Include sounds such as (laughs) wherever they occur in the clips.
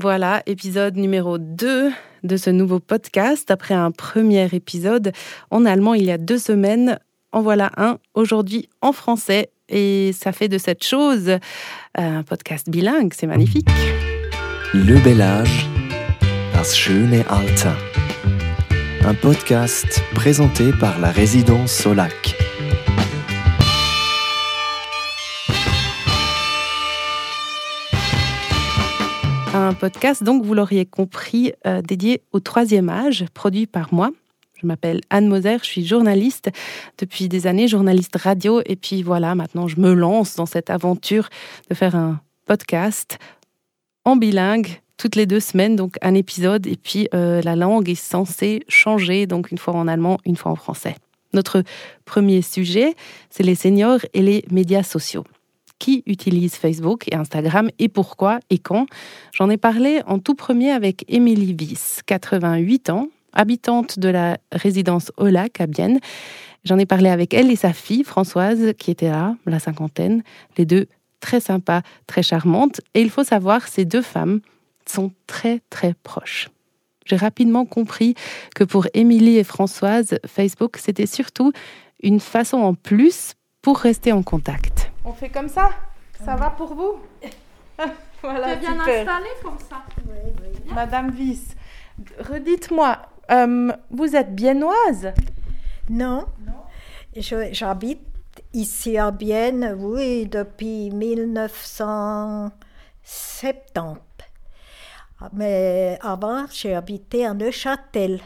Voilà, épisode numéro 2 de ce nouveau podcast. Après un premier épisode en allemand il y a deux semaines, en voilà un aujourd'hui en français. Et ça fait de cette chose un podcast bilingue, c'est magnifique. Le bel âge, das schöne Alter. Un podcast présenté par la résidence Solac. Un podcast, donc, vous l'auriez compris, euh, dédié au troisième âge, produit par moi. Je m'appelle Anne Moser, je suis journaliste depuis des années, journaliste radio. Et puis voilà, maintenant, je me lance dans cette aventure de faire un podcast en bilingue toutes les deux semaines, donc un épisode. Et puis euh, la langue est censée changer, donc une fois en allemand, une fois en français. Notre premier sujet, c'est les seniors et les médias sociaux qui utilise Facebook et Instagram et pourquoi et quand. J'en ai parlé en tout premier avec Émilie Wyss, 88 ans, habitante de la résidence Olac à Bienne. J'en ai parlé avec elle et sa fille Françoise qui était là, la cinquantaine, les deux très sympas, très charmantes. Et il faut savoir, ces deux femmes sont très très proches. J'ai rapidement compris que pour Émilie et Françoise, Facebook, c'était surtout une façon en plus pour rester en contact. On fait comme ça? Ça va pour vous? (laughs) Voilà, bien installé pour ça. Oui, oui. Madame Viss, redites-moi, euh, vous êtes biennoise? Non. non. J'habite ici à Bienne, oui, depuis 1970. Mais avant, j'ai habité à Neuchâtel.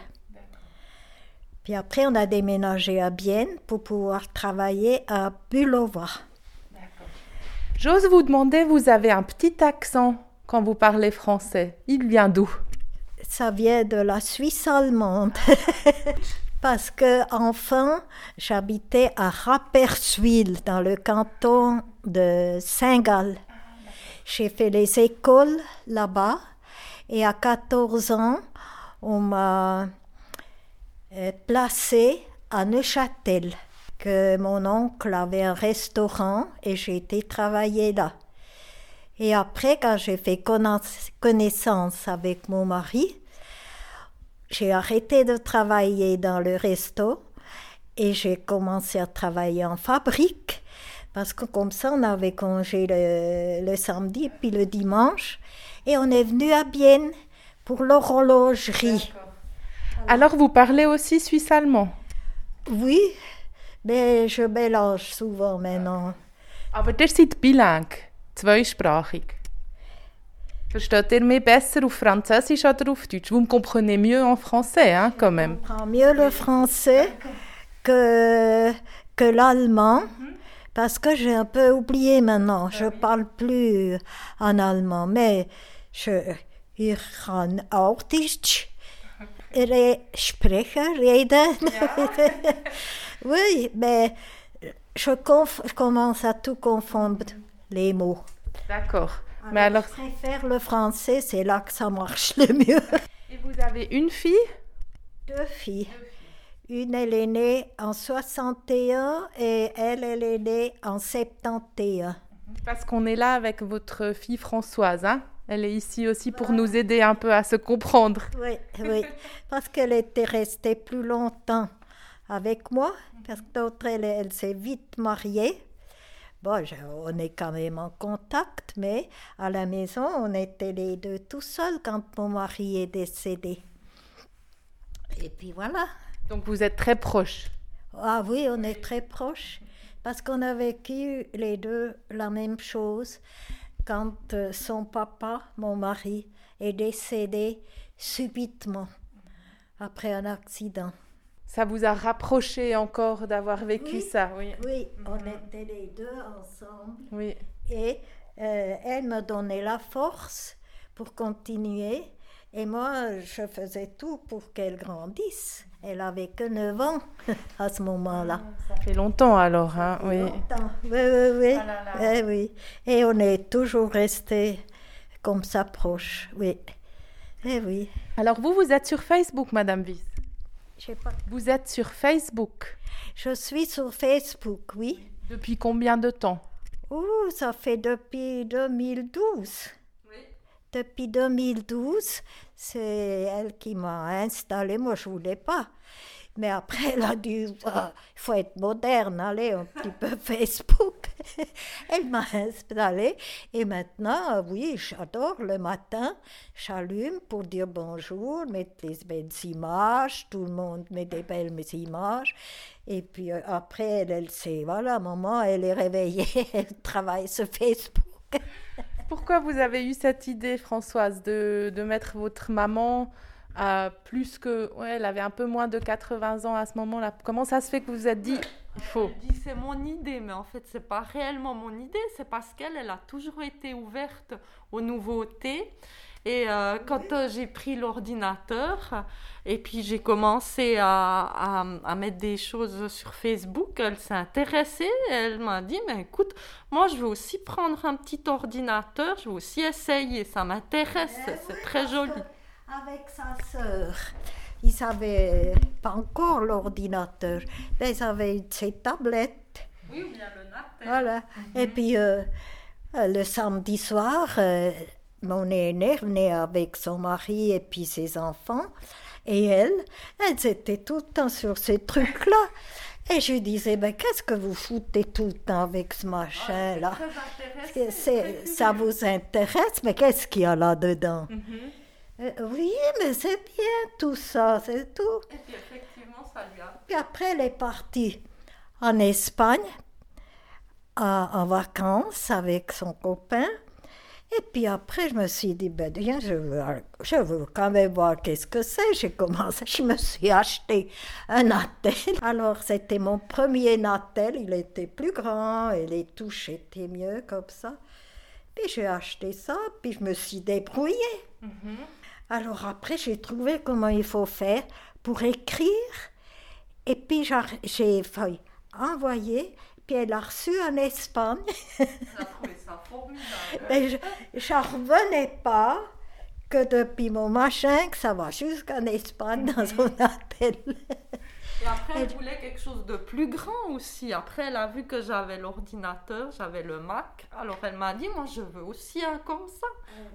Puis après, on a déménagé à Bienne pour pouvoir travailler à Bulova. J'ose vous demander, vous avez un petit accent quand vous parlez français. Il vient d'où? Ça vient de la Suisse allemande. (laughs) Parce que enfant, j'habitais à Rapperswil, dans le canton de Saint-Gall. J'ai fait les écoles là-bas et à 14 ans, on m'a euh, placé à Neuchâtel que mon oncle avait un restaurant et j'ai été travailler là. Et après, quand j'ai fait connaissance avec mon mari, j'ai arrêté de travailler dans le resto et j'ai commencé à travailler en fabrique parce que comme ça, on avait congé le, samedi puis le dimanche et on est venu à Bienne pour l'horlogerie. Alors, vous parlez aussi suisse-allemand? Oui, mais je mélange souvent maintenant. Aber ihr seid bilingue, zweisprachig. Versteht ihr mehr besser auf Französisch oder auf Deutsch? Vous me comprenez mieux en français, hein, quand même. Je comprends mieux le français que, que l'allemand. Parce que j'ai un peu oublié maintenant, je parle plus en allemand, mais je, ich kann auch Deutsch sprechen, reden. Ja. (laughs) Oui, mais je, commence à tout confondre les mots. D'accord. Mais alors, je préfère le français, c'est là que ça marche le mieux. (laughs) Et vous avez une fille? Deux filles. Une, elle est née en 61 et elle, elle est née en 71. Parce qu'on est là avec votre fille Françoise, hein? Elle est ici aussi pour nous aider un peu à se comprendre. Oui, oui, parce qu'elle était restée plus longtemps avec moi, parce que d'autres, elle, s'est vite mariée. Bon, on est quand même en contact, mais à la maison, on était les deux tout seuls quand mon mari est décédé. Et puis voilà. Donc vous êtes très proches Ah oui, on est très proches, parce qu'on a vécu les deux la même chose quand euh, son papa, mon mari, est décédé subitement après un accident. Ça vous a rapproché encore d'avoir vécu ça, oui. Oui, on était les deux ensemble. Oui. Et euh, elle me donnait la force pour continuer. Et moi, je faisais tout pour qu'elle grandisse. Elle avait que 9 ans (laughs) à ce moment-là. Ça fait longtemps alors, hein oui. Longtemps, oui, oui, oui. Ah eh oui. Et on est toujours resté comme ça proche, oui. Eh oui. Alors vous, vous êtes sur Facebook, Madame Viss pas. Vous êtes sur Facebook Je suis sur Facebook, oui. Depuis combien de temps? Ouh, ça fait depuis 2012. Depuis 2012. C'est elle qui m'a installé. Moi, je voulais pas. Mais après, elle a dit, il faut être moderne, allez, un petit peu (laughs) Facebook. (laughs) elle m'a installé. Et maintenant, oui, j'adore le matin, j'allume pour dire bonjour, mettre les belles images, tout le monde met des belles images. Et puis euh, après, elle, elle sait, voilà, maman, elle est réveillée, (laughs) elle travaille sur Facebook. Pourquoi vous avez eu cette idée, Françoise, de, de mettre votre maman plus que. Ouais, elle avait un peu moins de 80 ans à ce moment-là? Comment ça se fait que vous vous êtes dit il faut? Dit c'est mon idée, mais en fait, c'est pas réellement mon idée, c'est parce qu'elle, elle a toujours été ouverte aux nouveautés. Et euh, quand euh, j'ai pris l'ordinateur et puis j'ai commencé à, à, mettre des choses sur Facebook, elle s'est intéressée. Elle m'a dit, mais écoute, moi je veux aussi prendre un petit ordinateur, je veux aussi essayer, ça m'intéresse, eh c'est très joli avec sa sœur. Ils n'avaient pas encore l'ordinateur, mais ils avaient ses tablettes. Oui, ou bien le Natel. Voilà. Mhm. Et puis, euh, euh, le samedi soir, euh, mon aînée venait avec son mari et puis ses enfants. Et elle, elles étaient tout le temps sur ces trucs-là. Et je disais, ben, qu'est-ce que vous foutez tout le temps avec ce machin-là? Ça vous intéresse, mais qu'est-ce qu'il y a là-dedans? Mhm. Euh, oui, mais c'est bien tout ça, c'est tout. Et puis effectivement, ça lui a. Puis après, elle est partie en Espagne en vacances avec son copain. Et puis après, je me suis dit, ben bien, je veux, je veux quand même voir qu'est-ce que c'est. J'ai commencé, je me suis acheté un Natel. Alors, c'était mon premier Natel. Il était plus grand et les touches étaient mieux comme ça. Puis j'ai acheté ça, puis je me suis débrouillée. Mm-hmm. Alors après, j'ai trouvé comment il faut faire pour écrire. Et puis j'ai envoyé, puis elle a reçu en Espagne. ça formidable. Mais (laughs) je n'en revenais pas que depuis mon machin, que ça va jusqu'en Espagne dans son appel. (laughs) Et après, elle voulait quelque chose de plus grand aussi. Après, elle a vu que j'avais l'ordinateur, j'avais le Mac. Alors, elle m'a dit, moi, je veux aussi un comme ça.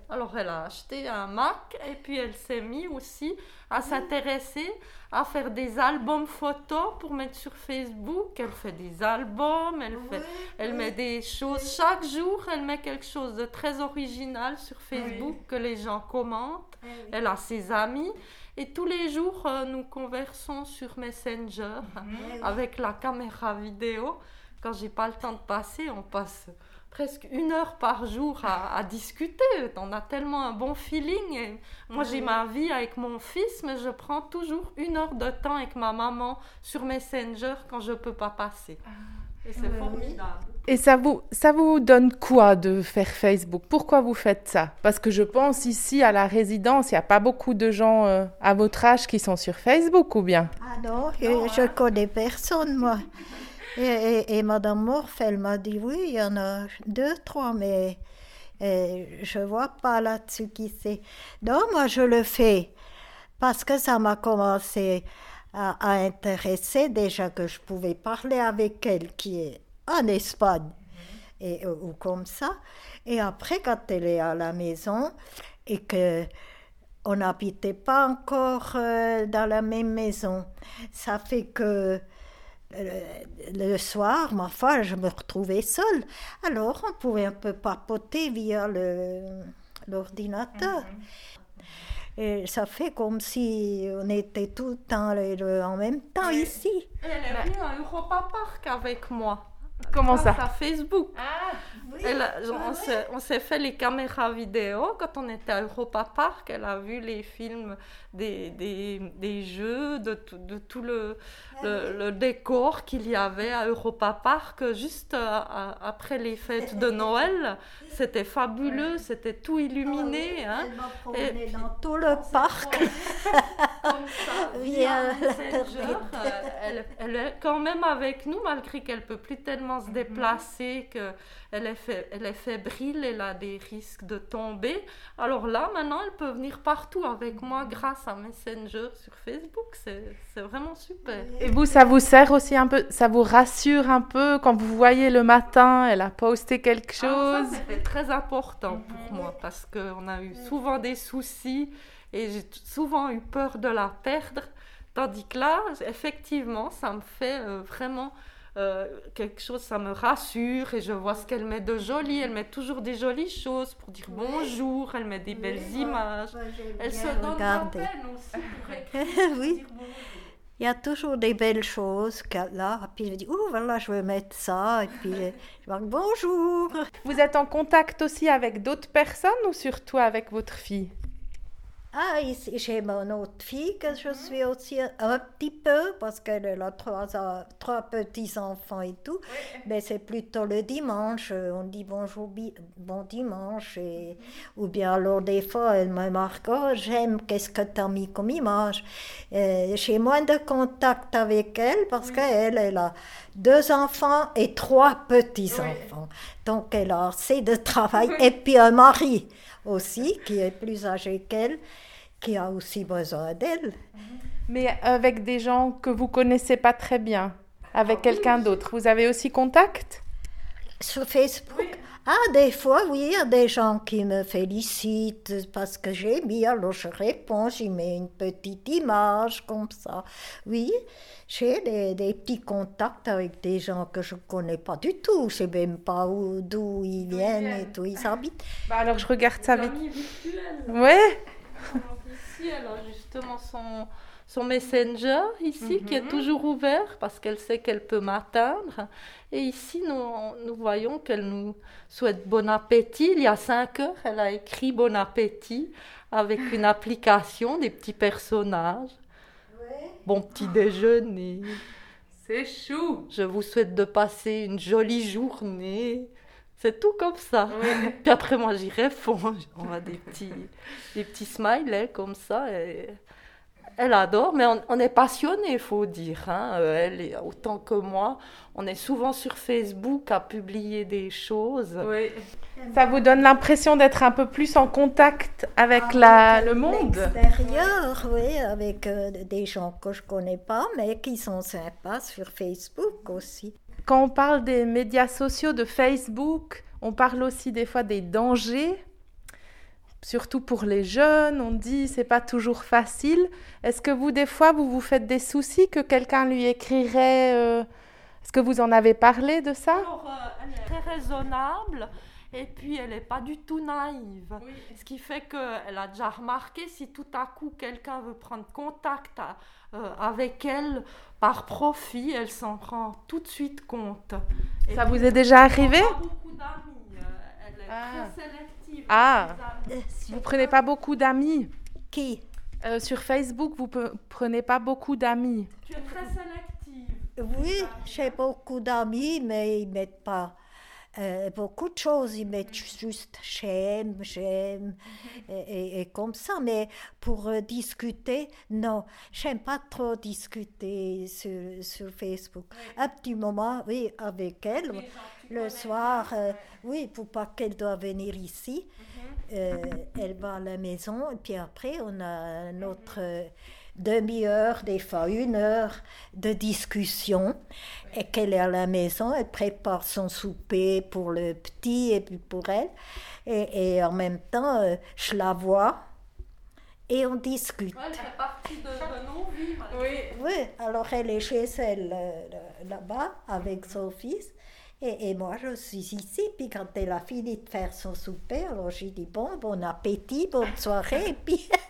Alors, elle a acheté un Mac et puis elle s'est mise aussi à s'intéresser à faire des albums photos pour mettre sur Facebook. Elle fait des albums, elle, fait, elle met des choses. Chaque jour, elle met quelque chose de très original sur Facebook que les gens commentent. Elle a ses amis. Et tous les jours, euh, nous conversons sur Messenger mhm. (laughs) avec la caméra vidéo. Quand j'ai pas le temps de passer, on passe presque une heure par jour à, discuter. On a tellement un bon feeling. Et moi, j'ai ma vie avec mon fils, mais je prends toujours une heure de temps avec ma maman sur Messenger quand je peux pas passer. Ah. Et c'est formidable. Et ça vous, ça vous donne quoi de faire Facebook? Pourquoi vous faites ça? Parce que je pense ici à la résidence, il n'y a pas beaucoup de gens euh, à votre âge qui sont sur Facebook ou bien? Ah non, je ne connais personne moi. Et, et, Madame Morph, elle m'a dit oui, il y en a deux, trois, mais je ne vois pas là-dessus qui c'est. Non, moi je le fais parce que ça m'a commencé à, à intéresser déjà que je pouvais parler avec elle qui est en Espagne et, ou comme ça. Et après, quand elle est à la maison et que on n'habitait pas encore euh, dans la même maison, ça fait que euh, le soir, ma foi, je me retrouvais seule. Alors, on pouvait un peu papoter via l'ordinateur. Mhm. Et ça fait comme si on était tout le temps en même temps ici. Elle est venue à Europa Park avec moi. Comment ça À Facebook. Ah, on s'est fait les caméras vidéo quand on était à Europa Park. Elle a vu les films des, des, des jeux, de tout, de tout le, le, décor qu'il y avait à Europa Park juste euh, après les fêtes de Noël. (laughs) C'était fabuleux, c'était tout illuminé. Ah hein. Et dans tout le parc. (laughs) Comme ça, euh, elle, elle, est quand même avec nous malgré qu'elle peut plus tellement se mhm. déplacer, qu'elle est fait, elle est fébrile, elle a des risques de tomber. Alors là, maintenant, elle peut venir partout avec moi grâce à Messenger sur Facebook. C'est vraiment super. Et vous, ça vous sert aussi un peu, ça vous rassure un peu quand vous voyez le matin, elle a posté quelque chose ah, Ça, c'était très important pour moi parce qu'on a eu souvent des soucis et j'ai souvent eu peur de la perdre. Tandis que là, effectivement, ça me fait euh, vraiment euh, quelque chose, ça me rassure et je vois ce qu'elle met de joli. Elle met toujours des jolies choses pour dire bonjour, elle met des belles images. elle se donne la peine aussi pour (laughs) écrire. oui. Il y a toujours des belles choses là. Puis je dis, oh voilà, je veux mettre ça. Et puis je, (laughs) je marque bonjour. Vous êtes en contact aussi avec d'autres personnes ou surtout avec votre fille? Ah, j'ai mon autre fille que je suis aussi un petit peu parce qu'elle a trois, trois petits-enfants et tout. Mais c'est plutôt le dimanche. On dit bonjour, bon dimanche. Et, ou bien alors des fois, elle me marque Oh, j'aime, qu'est-ce que tu as mis comme image? J'ai moins de contact avec elle parce qu'elle, elle a deux enfants et trois petits-enfants. Donc elle a assez de travail. Et puis un mari aussi, qui est plus âgé qu'elle, qui a aussi besoin d'elle. Mais avec des gens que vous connaissez pas très bien, avec ah quelqu'un d'autre, vous avez aussi contact? Sur Facebook Ah, des fois, oui, il y a des gens qui me félicitent parce que j'ai mis, alors je réponds, j'y mets une petite image comme ça. Oui, j'ai des, petits contacts avec des gens que je ne connais pas du tout. Je ne sais même pas d'où ils viennent et d'où ils habitent. (laughs) Bah alors je regarde ça avec. Oui. Ici, elle a justement son, son messenger ici qui est mhm. toujours ouvert parce qu'elle sait qu'elle peut m'atteindre. Et ici, nous, nous voyons qu'elle nous souhaite bon appétit. Il y a cinq heures, elle a écrit bon appétit avec une application, des petits personnages. Bon petit déjeuner. C'est chou. Je vous souhaite de passer une jolie journée. C'est tout comme ça. Puis après, moi, j'y réponds. On a des petits, des petits smileys comme ça. Et elle adore, mais on, est passionné, il faut dire. Hein. Euh, elle, autant que moi, on est souvent sur Facebook à publier des choses. Oui. Ça vous donne l'impression d'être un peu plus en contact avec, ah, la, le monde? Extérieur, oui, avec euh, des gens que je connais pas, mais qui sont sympas sur Facebook aussi. Quand on parle des médias sociaux, de Facebook, on parle aussi des fois des dangers surtout pour les jeunes, on dit c'est pas toujours facile. Est-ce que vous, des fois, vous vous faites des soucis que quelqu'un lui écrirait euh, Est-ce que vous en avez parlé de ça? Alors, euh, Elle est très raisonnable et puis elle n'est pas du tout naïve. Ce qui fait qu'elle a déjà remarqué si tout à coup quelqu'un veut prendre contact euh, avec elle par profit, elle s'en rend tout de suite compte. ça vous est déjà arrivé? beaucoup d'amis. Ah. très sélective ah, vous prenez pas beaucoup d'amis Qui? Euh, Sur Facebook, vous prenez pas beaucoup d'amis. Tu es très sélective. Oui, j'ai beaucoup d'amis, mais ils mettent pas euh, beaucoup de choses. Ils mettent juste j'aime, j'aime, et, comme ça. Mais pour euh, discuter, non, j'aime pas trop discuter sur, sur Facebook. Un petit moment, oui, avec elle, le soir, euh, oui, pour pas qu'elle doit venir ici. elle va à la maison, et puis après, on a notre demi-heure, des fois une heure de discussion et qu'elle est à la maison, elle prépare son souper pour le petit et puis pour elle. Et, en même temps, euh, je la vois et on discute. elle fait partie de, nos vies. Oui. oui, alors elle est chez elle euh, là-bas avec son fils. Et, et, moi, je suis ici. Puis quand elle a fini de faire son souper, alors j'ai dit bon, bon appétit, bonne soirée. Et puis (laughs)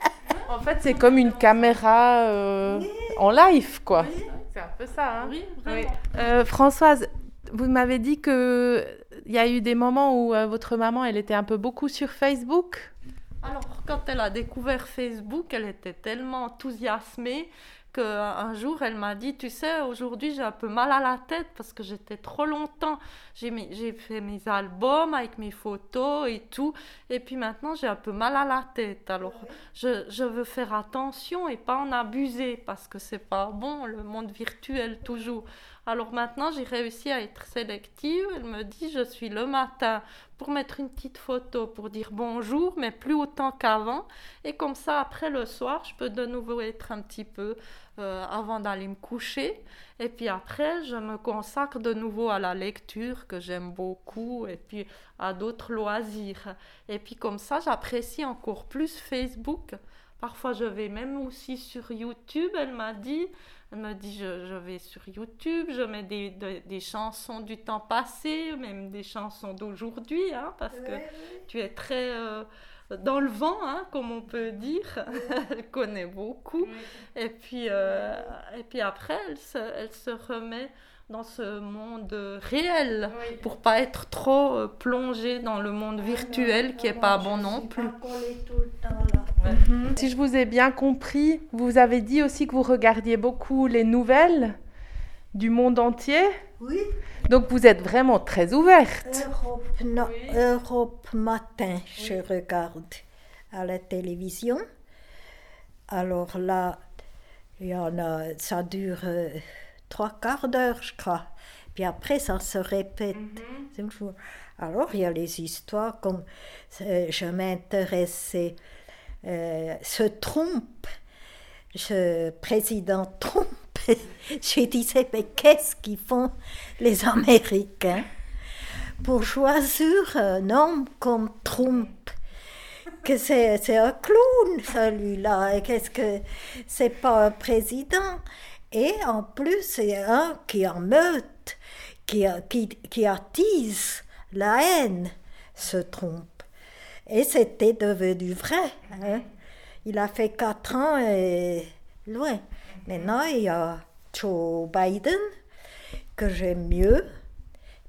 En fait, c'est comme une caméra euh, en live, quoi. C'est un peu ça. Hein oui, euh, Françoise, vous m'avez dit qu'il y a eu des moments où euh, votre maman, elle était un peu beaucoup sur Facebook. Alors, quand elle a découvert Facebook, elle était tellement enthousiasmée qu'un jour, elle m'a dit, tu sais, aujourd'hui, j'ai un peu mal à la tête parce que j'étais trop longtemps. J'ai fait mes albums avec mes photos et tout. Et puis maintenant, j'ai un peu mal à la tête. Alors, je, je, veux faire attention et pas en abuser parce que c'est pas bon, le monde virtuel toujours. Alors maintenant, j'ai réussi à être sélective. Elle me dit, je suis le matin pour mettre une petite photo, pour dire bonjour, mais plus autant qu'avant. Et comme ça, après le soir, je peux de nouveau être un petit peu euh, avant d'aller me coucher. Et puis après, je me consacre de nouveau à la lecture que j'aime beaucoup et puis à d'autres loisirs. Et puis comme ça, j'apprécie encore plus Facebook. Parfois, je vais même aussi sur YouTube. Elle m'a dit, elle me dit, je, vais sur YouTube, je mets des, des, chansons du temps passé, même des chansons d'aujourd'hui, hein, parce que tu es très euh, dans le vent, hein, comme on peut dire. (laughs) elle connaît beaucoup. Et, puis, euh, et puis après, elle se, elle se remet dans ce monde réel pour pas être trop euh, plongé dans le monde ah virtuel qui est pas bon non plus. Mhm. Si je vous ai bien compris, vous avez dit aussi que vous regardiez beaucoup les nouvelles du monde entier. Oui. Donc vous êtes vraiment très ouverte. Europe, Europe Matin, je regarde à la télévision. Alors là, il y en a, ça dure euh, trois quarts d'heure, je crois. Puis après, ça se répète. Mhm. Alors, il y a les histoires comme euh, je m'intéressais, euh, ce Trump, ce président Trump, je disais, mais qu'est-ce qu'ils font les Américains? Pour choisir un homme comme Trump que c'est un clown celui-là, et qu'est-ce que c'est pas un président? Et en plus, c'est un qui en meute, qui, qui, qui attise la haine, se trompe. Et c'était devenu vrai. Hein. Il a fait quatre ans et loin. Maintenant, il y a Joe Biden, que j'aime mieux.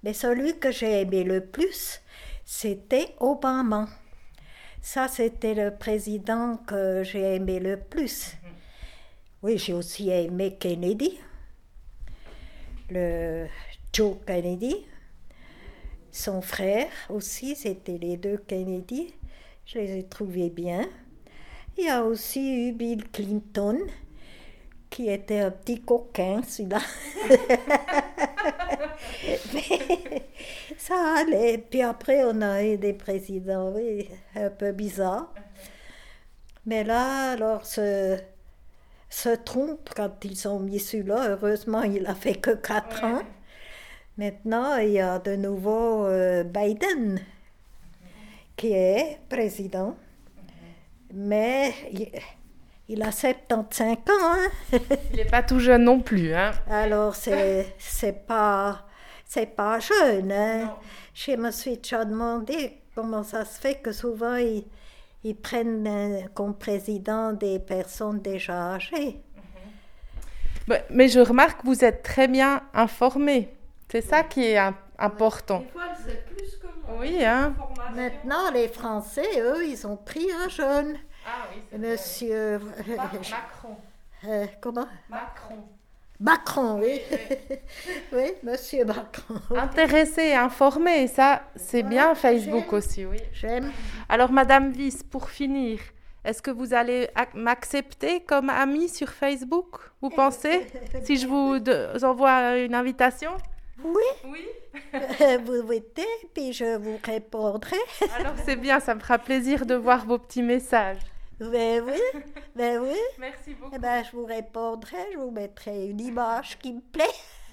Mais celui que j'ai aimé le plus, c'était Obama. Ça, c'était le président que j'ai aimé le plus. Oui, j'ai aussi aimé Kennedy, le Joe Kennedy, son frère aussi, c'était les deux Kennedy. Je les ai trouvés bien. Il y a aussi eu Bill Clinton, qui était un petit coquin, celui-là. (laughs) ça allait. Puis après, on a eu des présidents, oui, un peu bizarres. Mais là, alors, ce se trompe quand ils ont mis celui-là. Heureusement, il a fait que quatre ans. Maintenant, il y a de nouveau euh, Biden qui est président. Mais il, a 75 ans. Hein. (laughs) il n'est pas tout jeune non plus. Hein. Alors, c'est, pas c'est pas jeune. Hein. Je me suis déjà demandé comment ça se fait que souvent il ils prennent euh, comme président des personnes déjà âgées. Mais je remarque que vous êtes très bien informé. C'est ça qui est important. Des fois, c'est plus que moi. Oui, hein. Maintenant, les Français, eux, ils ont pris un jeune. Ah oui, Monsieur. Macron. Euh, comment? Macron. Macron, oui. Oui, (laughs) monsieur Macron. Intéressé, informé, ça, c'est bien Facebook aussi, oui. J'aime. Alors, Madame Viss, pour finir, est-ce que vous allez m'accepter comme amie sur Facebook, vous pensez? (laughs) Si je vous envoie une invitation? Oui. Oui. vous mettez, puis je vous répondrai. Alors, c'est bien, ça me fera plaisir de voir vos petits messages. Ben oui, ben oui. Merci beaucoup. Eh ben, je vous répondrai, je vous mettrai une image qui me plaît.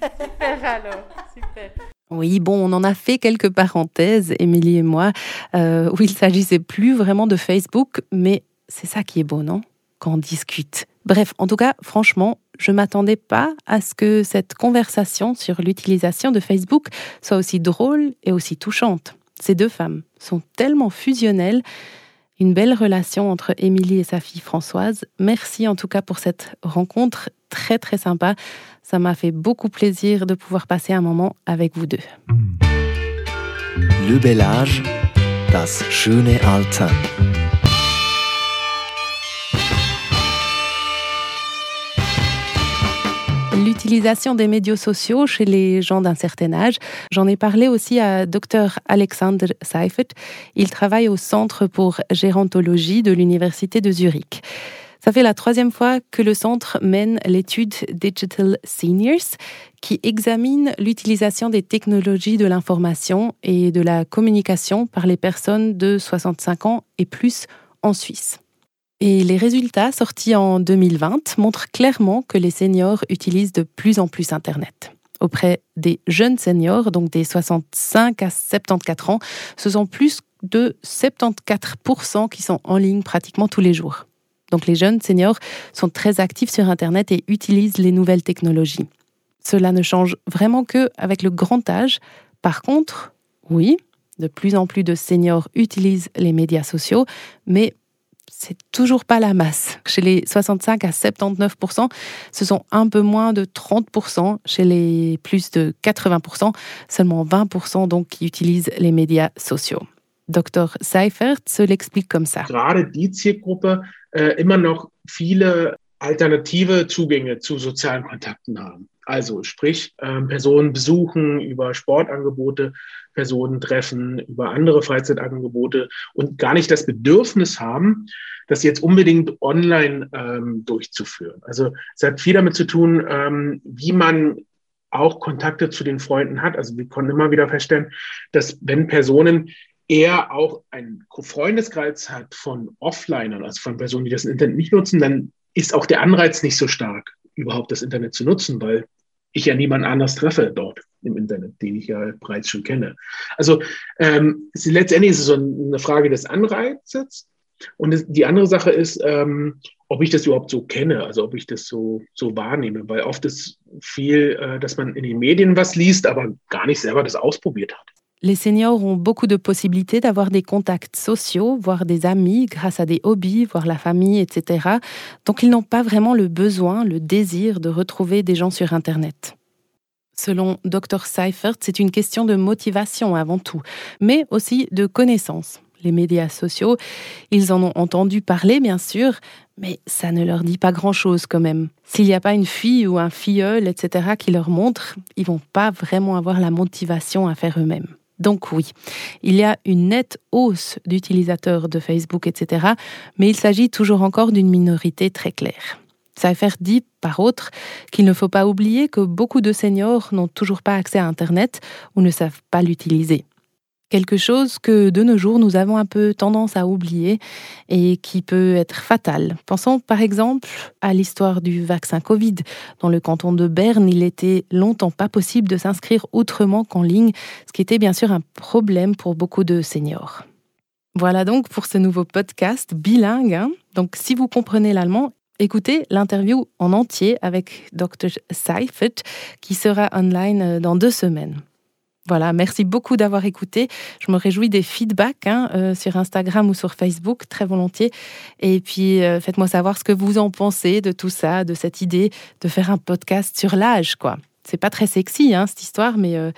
Super alors, super. Oui, bon, on en a fait quelques parenthèses, Émilie et moi, euh, où il s'agissait plus vraiment de Facebook, mais c'est ça qui est beau, non? Quand on discute. Bref, en tout cas, franchement, je m'attendais pas à ce que cette conversation sur l'utilisation de Facebook soit aussi drôle et aussi touchante. Ces deux femmes sont tellement fusionnelles une belle relation entre Émilie et sa fille Françoise. Merci en tout cas pour cette rencontre très très sympa. Ça m'a fait beaucoup plaisir de pouvoir passer un moment avec vous deux. Le bel âge, das schöne Alter. L'utilisation des médias sociaux chez les gens d'un certain âge. J'en ai parlé aussi à Dr Alexander Seifert. Il travaille au Centre pour gérontologie de l'Université de Zurich. Ça fait la troisième fois que le centre mène l'étude Digital Seniors, qui examine l'utilisation des technologies de l'information et de la communication par les personnes de 65 ans et plus en Suisse. Et les résultats sortis en 2020 montrent clairement que les seniors utilisent de plus en plus Internet. Auprès des jeunes seniors, donc des 65 à 74 ans, ce sont plus de 74% qui sont en ligne pratiquement tous les jours. Donc les jeunes seniors sont très actifs sur Internet et utilisent les nouvelles technologies. Cela ne change vraiment que avec le grand âge. Par contre, oui, de plus en plus de seniors utilisent les médias sociaux, mais c'est toujours pas la masse. Chez les 65 à 79% ce sont un peu moins de 30% Chez les plus de 80% seulement 20 donc qui utilisent les médias sociaux. Dr. Seifert se l'explique comme ça. Gerade die Zielgruppe äh, immer noch viele alternative Zugänge zu sozialen Kontakten haben. Also sprich, äh, Personen besuchen über Sportangebote, Personen treffen, über andere Freizeitangebote und gar nicht das Bedürfnis haben, das jetzt unbedingt online ähm, durchzuführen. Also es hat viel damit zu tun, ähm, wie man auch Kontakte zu den Freunden hat. Also wir konnten immer wieder feststellen, dass wenn Personen eher auch einen Freundeskreis hat von Offlinern, also von Personen, die das Internet nicht nutzen, dann ist auch der Anreiz nicht so stark, überhaupt das Internet zu nutzen, weil ich ja niemand anders treffe dort im Internet, den ich ja bereits schon kenne. Also ähm, letztendlich ist es so eine Frage des Anreizes. Und die andere Sache ist, ähm, ob ich das überhaupt so kenne, also ob ich das so, so wahrnehme, weil oft ist viel, äh, dass man in den Medien was liest, aber gar nicht selber das ausprobiert hat. Les seniors ont beaucoup de possibilités d'avoir des contacts sociaux, voire des amis grâce à des hobbies, voire la famille, etc. Donc ils n'ont pas vraiment le besoin, le désir de retrouver des gens sur Internet. Selon Dr Seifert, c'est une question de motivation avant tout, mais aussi de connaissance. Les médias sociaux, ils en ont entendu parler, bien sûr, mais ça ne leur dit pas grand-chose quand même. S'il n'y a pas une fille ou un filleul, etc., qui leur montre, ils vont pas vraiment avoir la motivation à faire eux-mêmes. Donc oui, il y a une nette hausse d'utilisateurs de Facebook, etc., mais il s'agit toujours encore d'une minorité très claire. Ça faire dit, par autre, qu'il ne faut pas oublier que beaucoup de seniors n'ont toujours pas accès à Internet ou ne savent pas l'utiliser quelque chose que de nos jours nous avons un peu tendance à oublier et qui peut être fatal. Pensons par exemple à l'histoire du vaccin Covid. Dans le canton de Berne, il était longtemps pas possible de s'inscrire autrement qu'en ligne, ce qui était bien sûr un problème pour beaucoup de seniors. Voilà donc pour ce nouveau podcast bilingue. Hein. Donc si vous comprenez l'allemand, écoutez l'interview en entier avec Dr. Seifert qui sera online dans deux semaines. Voilà, merci beaucoup d'avoir écouté. Je me réjouis des feedbacks hein, euh, sur Instagram ou sur Facebook, très volontiers. Et puis, euh, faites-moi savoir ce que vous en pensez de tout ça, de cette idée de faire un podcast sur l'âge, quoi. C'est pas très sexy, hein, cette histoire, mais euh,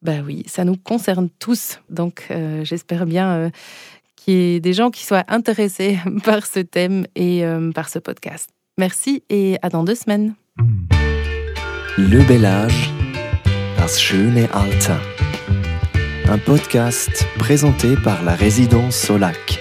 bah oui, ça nous concerne tous. Donc, j'espère bien qu'il y ait des gens qui soient intéressés (laughs) par ce thème et par ce podcast. Merci et à dans deux semaines. Le bel âge Das schöne. Un podcast présenté par la résidence Solac.